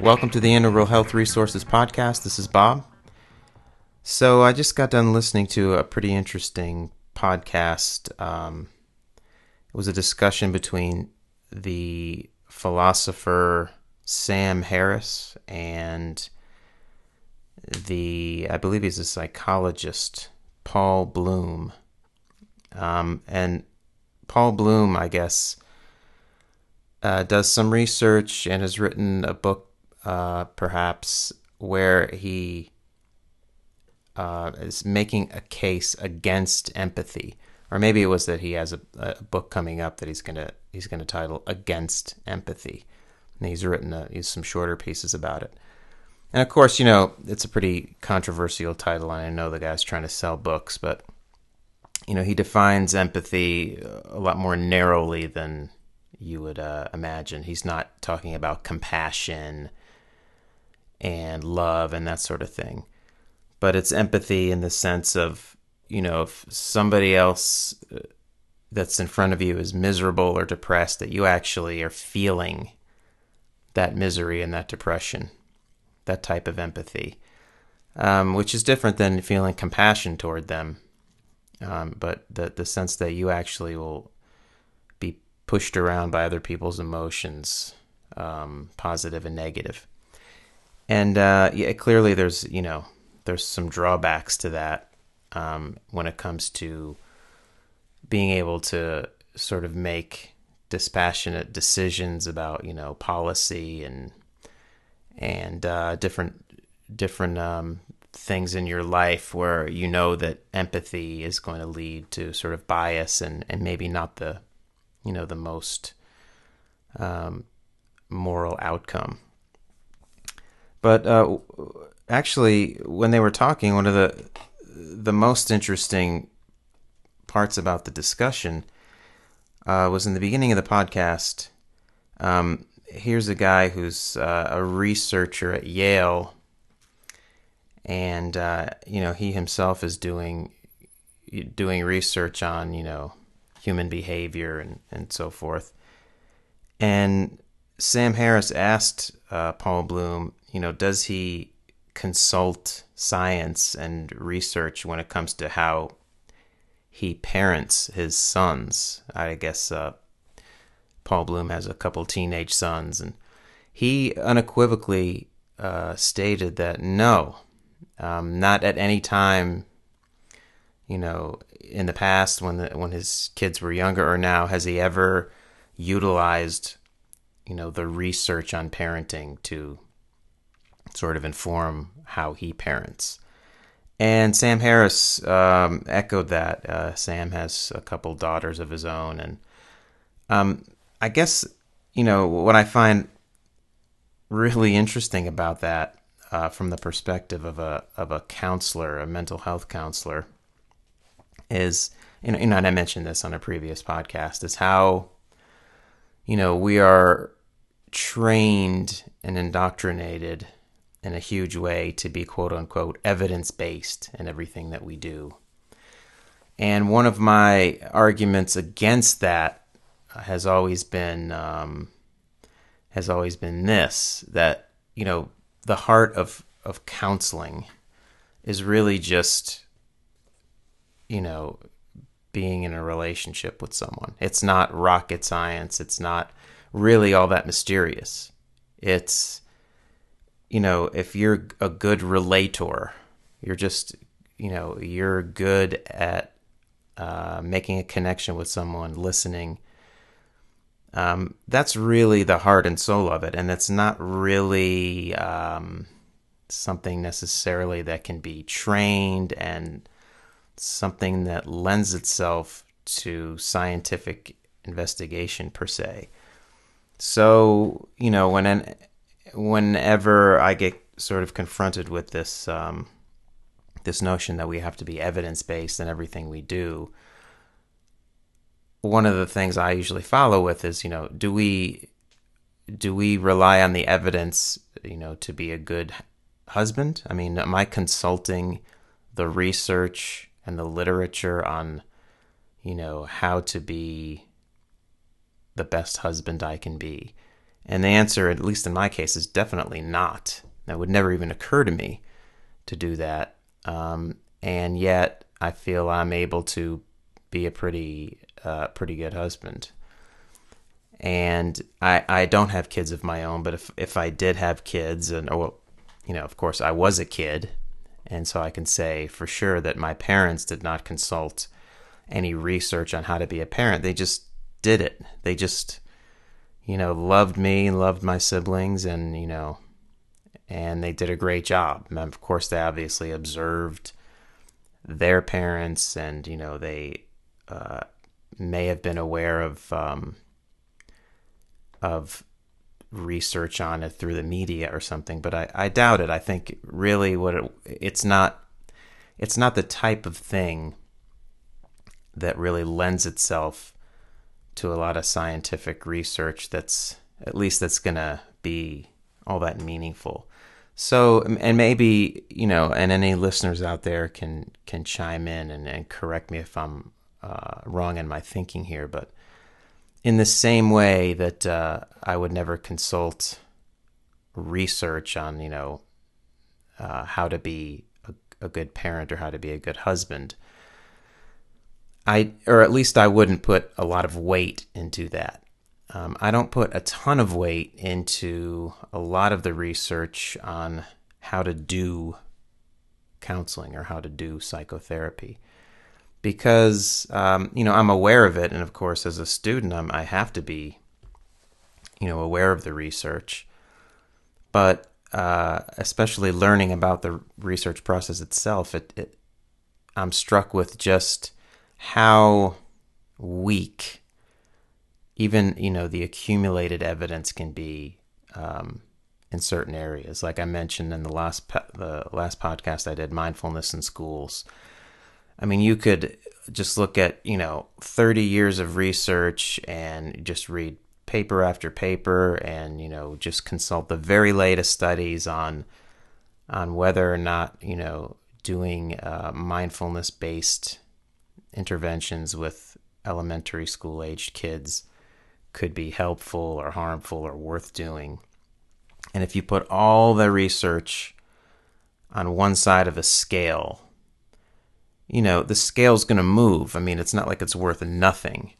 Welcome to the Integral Health Resources Podcast. This is Bob. So, I just got done listening to a pretty interesting podcast. Um, it was a discussion between the philosopher Sam Harris and the, I believe he's a psychologist, Paul Bloom. Um, and Paul Bloom, I guess, uh, does some research and has written a book, uh, perhaps, where he uh, is making a case against empathy, or maybe it was that he has a, a book coming up that he's gonna he's gonna title "Against Empathy," and he's written a, he's some shorter pieces about it. And of course, you know it's a pretty controversial title, and I know the guy's trying to sell books, but you know he defines empathy a lot more narrowly than you would uh, imagine. He's not talking about compassion and love and that sort of thing but it's empathy in the sense of you know if somebody else uh, that's in front of you is miserable or depressed that you actually are feeling that misery and that depression that type of empathy um, which is different than feeling compassion toward them um, but the, the sense that you actually will be pushed around by other people's emotions um, positive and negative. And uh, yeah, clearly there's you know there's some drawbacks to that um, when it comes to being able to sort of make dispassionate decisions about you know policy and and uh, different different um, things in your life where you know that empathy is going to lead to sort of bias and and maybe not the you know the most um, moral outcome. But uh, actually, when they were talking, one of the the most interesting parts about the discussion uh, was in the beginning of the podcast. Um, here's a guy who's uh, a researcher at Yale, and uh, you know he himself is doing doing research on you know human behavior and and so forth. And Sam Harris asked uh, Paul Bloom, you know, does he consult science and research when it comes to how he parents his sons. I guess uh, Paul Bloom has a couple teenage sons, and he unequivocally uh, stated that no, um, not at any time, you know, in the past when the, when his kids were younger or now has he ever utilized, you know, the research on parenting to sort of inform how he parents. And Sam Harris um, echoed that. Uh, Sam has a couple daughters of his own, and um, I guess you know what I find really interesting about that, uh, from the perspective of a of a counselor, a mental health counselor, is you know, you know, and I mentioned this on a previous podcast, is how you know we are trained and indoctrinated in a huge way to be quote unquote evidence based in everything that we do. And one of my arguments against that has always been um, has always been this that you know the heart of of counseling is really just you know being in a relationship with someone. It's not rocket science. It's not really all that mysterious. It's you know, if you're a good relator, you're just, you know, you're good at uh, making a connection with someone, listening. Um, that's really the heart and soul of it, and it's not really um, something necessarily that can be trained and something that lends itself to scientific investigation per se. So, you know, when an whenever I get sort of confronted with this um, this notion that we have to be evidence based in everything we do, one of the things I usually follow with is, you know, do we do we rely on the evidence, you know, to be a good husband? I mean, am I consulting the research and the literature on, you know, how to be the best husband I can be? And the answer, at least in my case, is definitely not. That would never even occur to me to do that. Um, and yet, I feel I'm able to be a pretty, uh, pretty good husband. And I, I don't have kids of my own, but if, if I did have kids, and or, you know, of course, I was a kid, and so I can say for sure that my parents did not consult any research on how to be a parent. They just did it. They just, you know, loved me, and loved my siblings, and, you know, and they did a great job. And of course, they obviously observed their parents, and, you know, they uh, may have been aware of, um, of research on it through the media or something, but I, I doubt it. I think really what it, it's not it's not the type of thing that really lends itself to a lot of scientific research that's at least that's going to be all that meaningful. So and maybe, you know, and any listeners out there can can chime in and, and correct me if I'm uh, wrong in my thinking here, but in the same way that uh, I would never consult research on, you know, uh, how to be a, a, good parent or how to be a good husband, I or at least I wouldn't put a lot of weight into that. Um, I don't put a ton of weight into a lot of the research on how to do counseling or how to do psychotherapy because um, you know I'm aware of it, and of course, as a student, I'm, I have to be, you know, aware of the research. But uh, especially learning about the research process itself, it, it I'm struck with just how weak even you know the accumulated evidence can be um, in certain areas. Like I mentioned in the last po- the last podcast I did, mindfulness in schools. I mean, you could just look at, you know, 30 years of research and just read paper after paper and, you know, just consult the very latest studies on on whether or not, you know, doing uh, mindfulness based interventions with elementary school aged kids could be helpful or harmful or worth doing. And if you put all the research on one side of a scale, you know, the scale's going to move. I mean, it's not like it's worth nothing.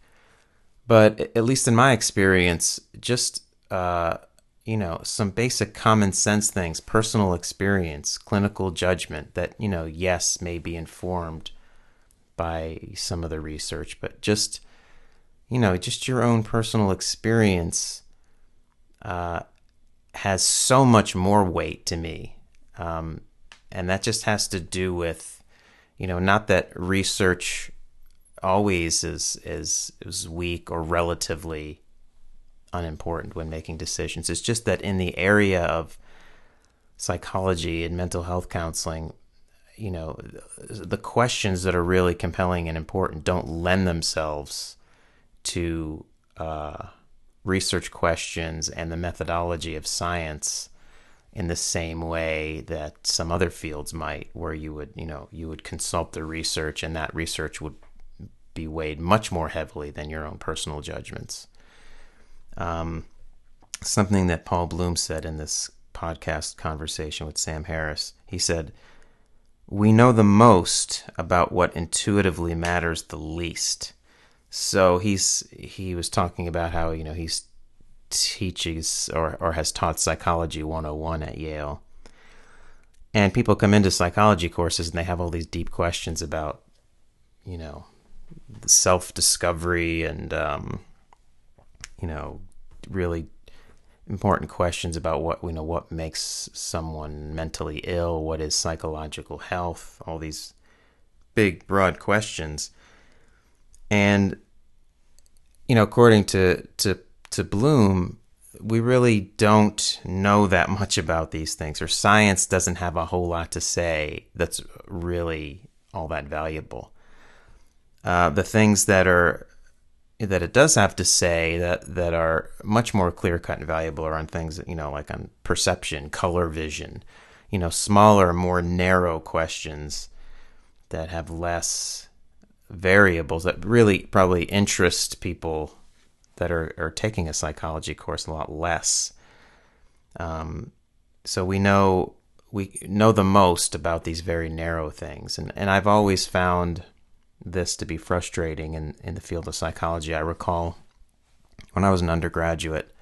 But at least in my experience, just, uh, you know, some basic common sense things, personal experience, clinical judgment that, you know, yes, may be informed by some of the research, but just, you know, just your own personal experience uh, has so much more weight to me. Um, and that just has to do with you know, not that research always is is is weak or relatively unimportant when making decisions. It's just that in the area of psychology and mental health counseling, you know, the questions that are really compelling and important don't lend themselves to uh, research questions and the methodology of science in the same way that some other fields might, where you would, you know, you would consult the research and that research would be weighed much more heavily than your own personal judgments. Um, something that Paul Bloom said in this podcast conversation with Sam Harris. He said, We know the most about what intuitively matters the least. So he's he was talking about how, you know, he's teaches or, or has taught Psychology 101 at Yale. And people come into psychology courses and they have all these deep questions about, you know, self discovery and, um, you know, really important questions about what you know what makes someone mentally ill what is psychological health all these big broad questions and you know according to to to Bloom, we really don't know that much about these things, or science doesn't have a whole lot to say that's really all that valuable. Uh, the things that are that it does have to say that that are much more clear cut and valuable are on things that, you know like on perception, color vision, you know, smaller, more narrow questions that have less variables that really probably interest people that are, are taking a psychology course a lot less. Um, so we know we know the most about these very narrow things, and and I've always found this to be frustrating in in the field of psychology. I recall when I was an undergraduate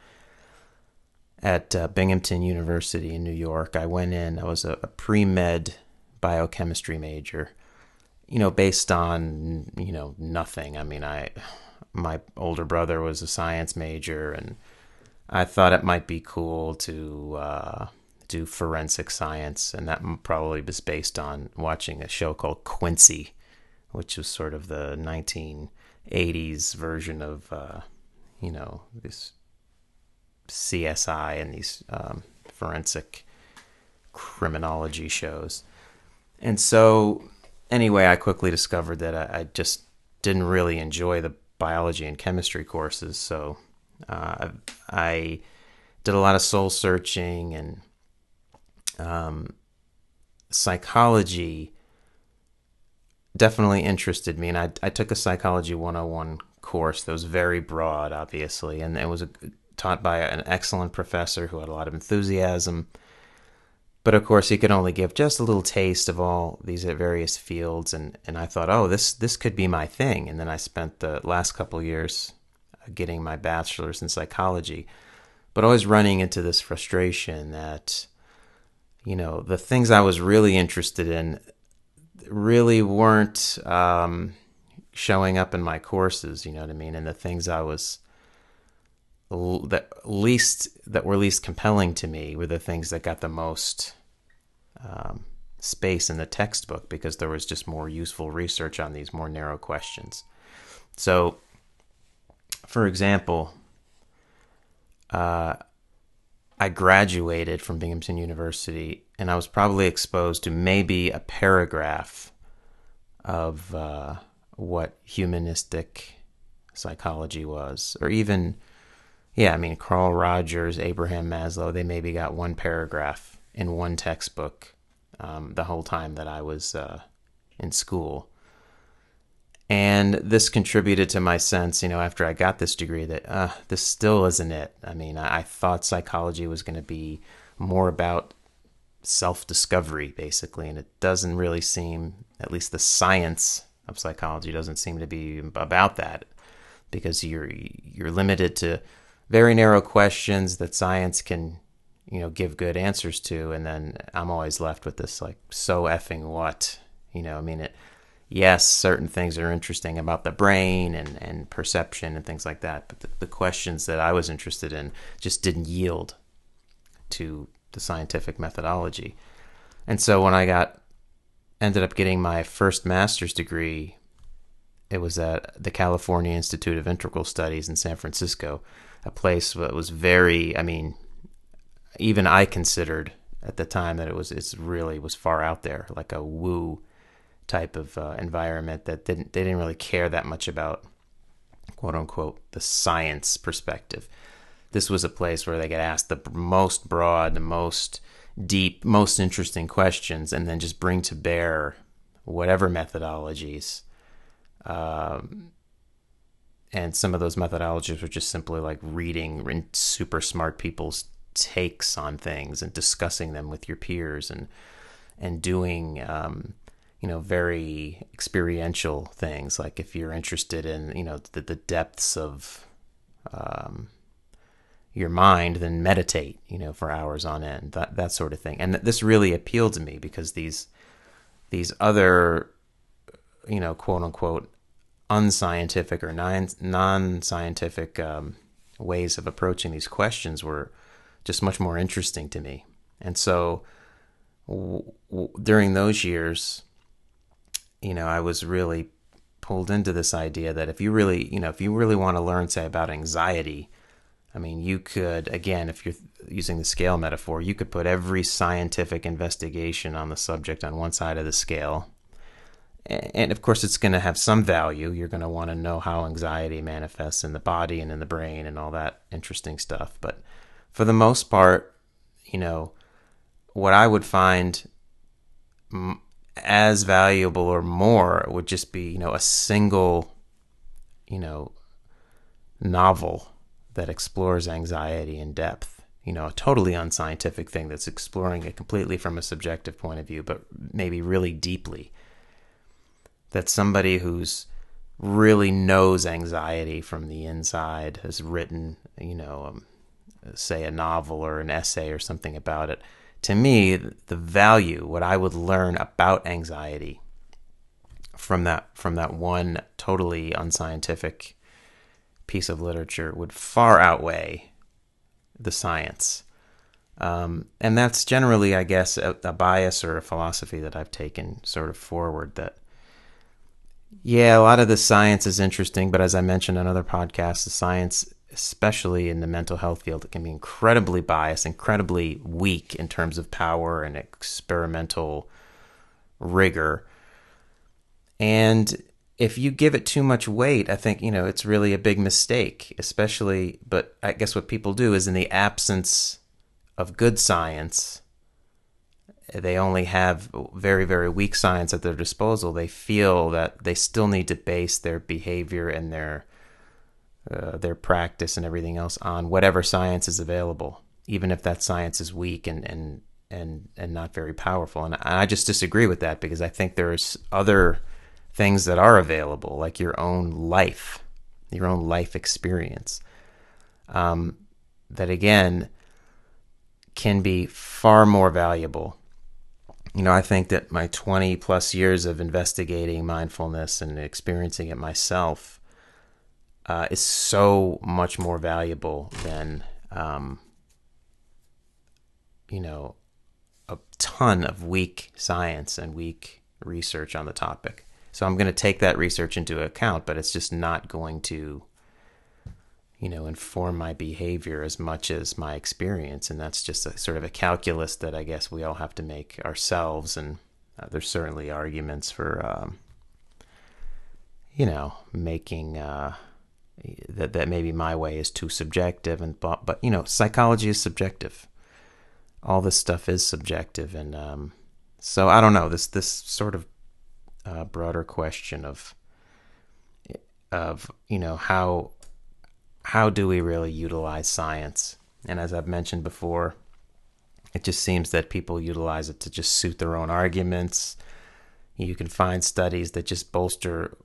at uh, Binghamton University in New York. I went in. I was a, a pre med biochemistry major. You know, based on you know nothing. I mean, I my older brother was a science major, and I thought it might be cool to uh, do forensic science, and that probably was based on watching a show called Quincy, which was sort of the 1980s version of uh, you know this CSI and these um, forensic criminology shows. And so, anyway, I quickly discovered that I, I just didn't really enjoy the biology and chemistry courses. So, uh, I did a lot of soul searching and um, psychology definitely interested me and I, I took a psychology 101 course that was very broad obviously and it was a taught by an excellent professor who had a lot of enthusiasm. But of course, he could only give just a little taste of all these various fields, and, and I thought, oh, this this could be my thing. And then I spent the last couple years getting my bachelor's in psychology, but always running into this frustration that, you know, the things I was really interested in really weren't um, showing up in my courses. You know what I mean? And the things I was that least that were least compelling to me were the things that got the most um, space in the textbook because there was just more useful research on these more narrow questions. So, for example, uh, I graduated from Binghamton University and I was probably exposed to maybe a paragraph of uh, what humanistic psychology was, or even yeah, I mean, Carl Rogers, Abraham Maslow, they maybe got one paragraph in one textbook um, the whole time that I was uh, in school. And this contributed to my sense, you know, after I got this degree, that uh, this still isn't it. I mean, I, I thought psychology was going to be more about self discovery, basically, and it doesn't really seem, at least the science of psychology doesn't seem to be about that because you're you're limited to very narrow questions that science can you know give good answers to and then i'm always left with this like so effing what? You know i mean it yes certain things are interesting about the brain and, and perception and things like that but the, the questions that i was interested in just didn't yield to the scientific methodology. And so when i got ended up getting my first master's degree it was at the california institute of integral studies in san francisco a place that was very, I mean, even I considered at the time that it was it's really was far out there, like a woo type of uh, environment that didn't they didn't really care that much about quote unquote the science perspective. This was a place where they could asked the most broad, the most deep, most interesting questions, and then just bring to bear whatever methodologies um, and some of those methodologies were just simply like reading super smart people's takes on things and discussing them with your peers and and doing um, you know very experiential things. Like if you're interested in you know the, the depths of um, your mind then meditate you know for hours on end that that sort of thing. And th- this really appealed to me because these these other you know quote unquote unscientific or non scientific um, ways of approaching these questions were just much more interesting to me. And so w- w- during those years, you know, I was really pulled into this idea that if you really, you know, if you really want to learn, say, about anxiety, I mean, you could, again, if you're using the scale metaphor, you could put every scientific investigation on the subject on one side of the scale and of course it's going to have some value you're going to want to know how anxiety manifests in the body and in the brain and all that interesting stuff but for the most part you know what i would find as valuable or more would just be, you know, a single, you know, novel that explores anxiety in depth. You know, a totally unscientific thing that's exploring it completely from a subjective point of view, but maybe really deeply. That somebody who's really knows anxiety from the inside has written, you know, um, say a novel or an essay or something about it. To me, the value, what I would learn about anxiety from that from that one totally unscientific piece of literature would far outweigh the science. Um, and that's generally, I guess, a, a, bias or a philosophy that I've taken sort of forward that, yeah, a lot of the science is interesting, but as I mentioned on other podcasts, the science, especially in the mental health field, it can be incredibly biased, incredibly weak in terms of power and experimental rigor. And if you give it too much weight, I think, you know, it's really a big mistake, especially, but I guess what people do is in the absence of good science, they only have very, very weak science at their disposal. They feel that they still need to base their behavior and their uh, their practice and everything else on whatever science is available, even if that science is weak and and and and not very powerful. And I just disagree with that because I think there's other things that are available, like your own life, your own life experience. Um, that again can be far more valuable. You know, I think that my 20 plus years of investigating mindfulness and experiencing it myself uh, is so much more valuable than, um, you know, a ton of weak science and weak research on the topic. So I'm going to take that research into account, but it's just not going to, you know, inform my behavior as much as my experience. And that's just a sort of a calculus that I guess we all have to make ourselves. And uh, there's certainly arguments for, um, you know, making uh, that that maybe my way is too subjective. And but, but you know, psychology is subjective. All this stuff is subjective, and um, so I don't know. This this sort of uh, broader question of of you know how how do we really utilize science? And as I've mentioned before, it just seems that people utilize it to just suit their own arguments. You can find studies that just bolster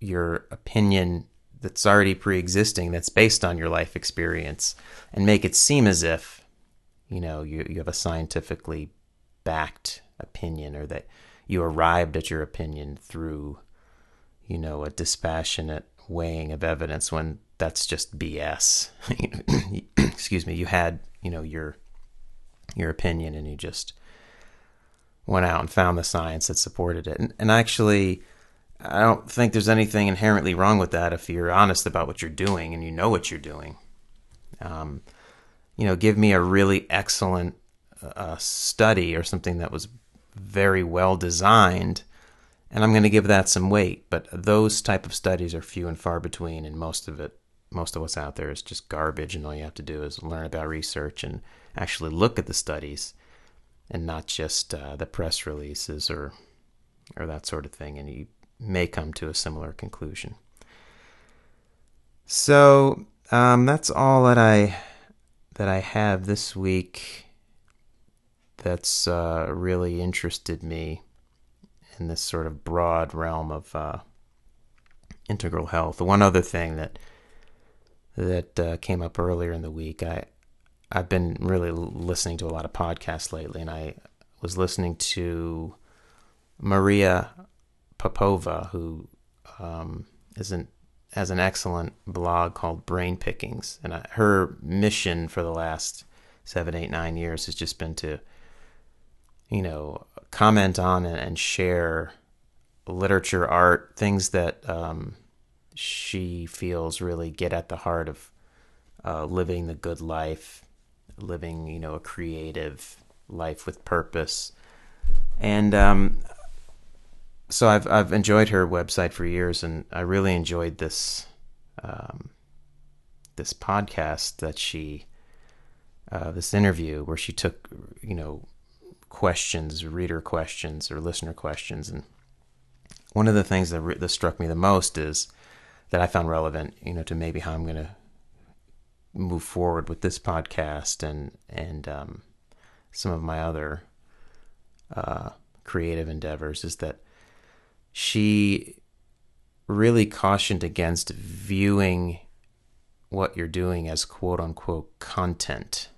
your opinion that's already pre-existing that's based on your life experience and make it seem as if you know you, you have a scientifically backed opinion or that you arrived at your opinion through, you know, a dispassionate weighing of evidence when that's just BS. Excuse me. You had, you know, your your opinion and you just went out and found the science that supported it. And, and actually, I don't think there's anything inherently wrong with that if you're honest about what you're doing and you know what you're doing. Um, you know, give me a really excellent uh, study or something that was very well designed and i'm going to give that some weight but those type of studies are few and far between and most of it most of what's out there is just garbage and all you have to do is learn about research and actually look at the studies and not just uh, the press releases or or that sort of thing and you may come to a similar conclusion so um, that's all that i that i have this week that's uh, really interested me in this sort of broad realm of uh, integral health. One other thing that that uh, came up earlier in the week, I I've been really listening to a lot of podcasts lately, and I was listening to Maria Popova, who um, is an has an excellent blog called Brain Pickings, and I, her mission for the last seven, eight, nine years has just been to you know, comment on and share literature, art, things that um, she feels really get at the heart of uh, living the good life, living, you know, a creative life with purpose. And um, so I've I've enjoyed her website for years, and I really enjoyed this um, this podcast that she uh, this interview where she took you know questions, reader questions, or listener questions. And one of the things that, re- that struck me the most is that I found relevant, you know, to maybe how I'm going to move forward with this podcast and and um, some of my other uh, creative endeavors is that she really cautioned against viewing what you're doing as quote unquote content.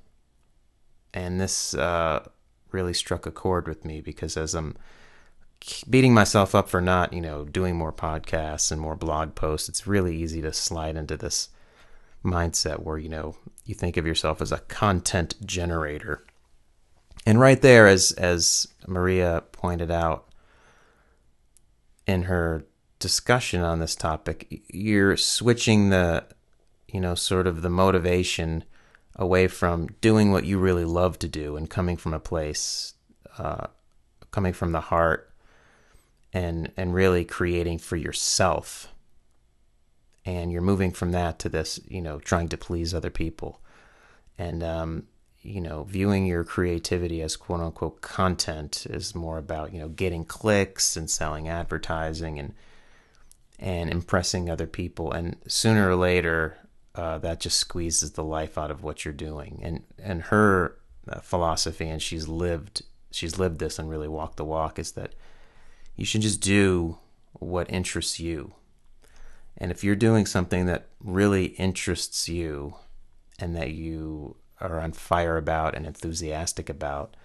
And this uh, really struck a chord with me because as I'm beating myself up for not, you know, doing more podcasts and more blog posts, it's really easy to slide into this mindset where, you know, you think of yourself as a content generator. And right there, as as Maria pointed out in her discussion on this topic, you're switching the, you know, sort of the motivation away from doing what you really love to do and coming from a place, uh, coming from the heart, and and really creating for yourself. And you're moving from that to this, you know, trying to please other people, and um, you know, viewing your creativity as quote unquote content is more about you know getting clicks and selling advertising and and impressing other people. And sooner or later, uh, that just squeezes the life out of what you're doing. And and her uh, philosophy, and she's lived she's lived this and really walked the walk, is that you should just do what interests you. And if you're doing something that really interests you and that you are on fire about and enthusiastic about,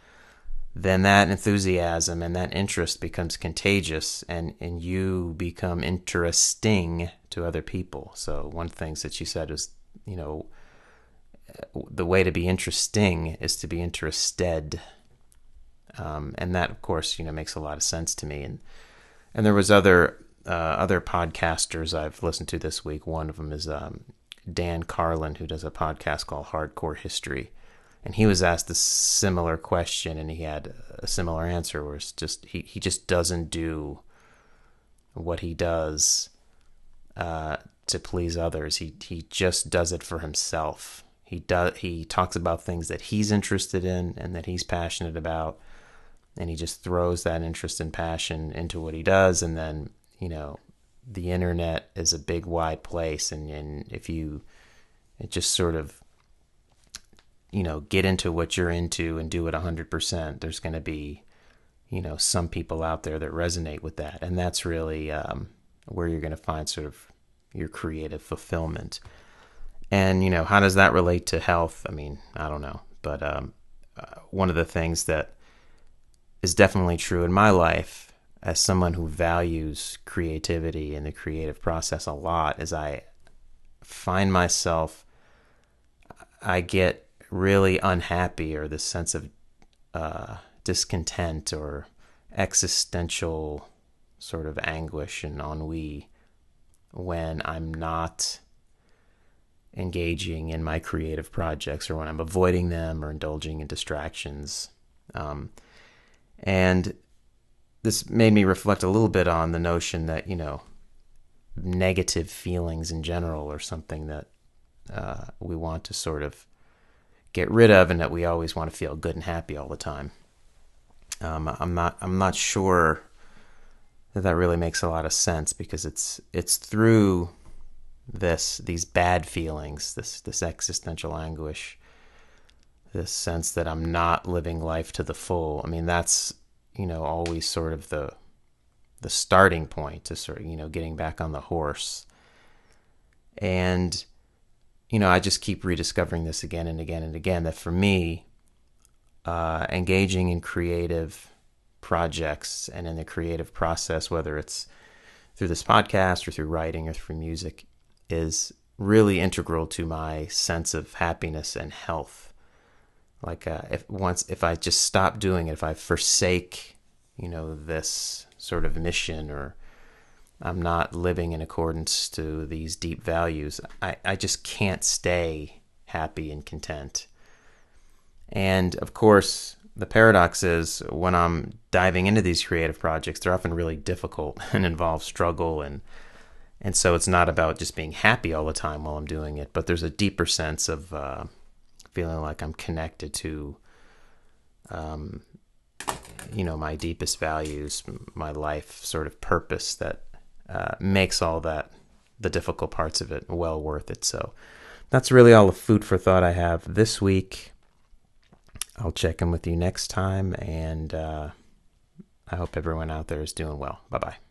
then that enthusiasm and that interest becomes contagious and, and you become interesting to other people. So, one things that she said is, you know, the way to be interesting is to be interested. Um, and that, of course, you know, makes a lot of sense to me. And and there was other uh, other podcasters I've listened to this week. One of them is um, Dan Carlin, who does a podcast called Hardcore History and he was asked a similar question and he had a similar answer where it's just he, he just doesn't do what he does uh, to please others he he just does it for himself he does he talks about things that he's interested in and that he's passionate about and he just throws that interest and passion into what he does and then you know the internet is a big wide place and, and if you it just sort of you know, get into what you're into and do it 100%, there's going to be, you know, some people out there that resonate with that. And that's really um, where you're going to find sort of your creative fulfillment. And, you know, how does that relate to health? I mean, I don't know. But um, uh, one of the things that is definitely true in my life as someone who values creativity and the creative process a lot as I find myself, I get really unhappy or this sense of uh, discontent or existential sort of anguish and ennui when I'm not engaging in my creative projects or when I'm avoiding them or indulging in distractions. Um, and this made me reflect a little bit on the notion that, you know, negative feelings in general are something that uh, we want to sort of get rid of, and that we always want to feel good and happy all the time. Um, I'm not I'm not sure that that really makes a lot of sense because it's it's through this these bad feelings, this this existential anguish, this sense that I'm not living life to the full. I mean, that's you know always sort of the the starting point to sort of you know getting back on the horse and you know, I just keep rediscovering this again and again and again that for me, uh, engaging in creative projects and in the creative process, whether it's through this podcast or through writing or through music, is really integral to my sense of happiness and health. Like uh, if once if I just stop doing it, if I forsake, you know, this sort of mission or I'm not living in accordance to these deep values, I, I just can't stay happy and content. And of course, the paradox is when I'm diving into these creative projects, they're often really difficult and involve struggle and and so it's not about just being happy all the time while I'm doing it, but there's a deeper sense of uh, feeling like I'm connected to um, you know, my deepest values, my life sort of purpose that uh, makes all that, the difficult parts of it, well worth it. So that's really all the food for thought I have this week. I'll check in with you next time, and uh, I hope everyone out there is doing well. Bye bye.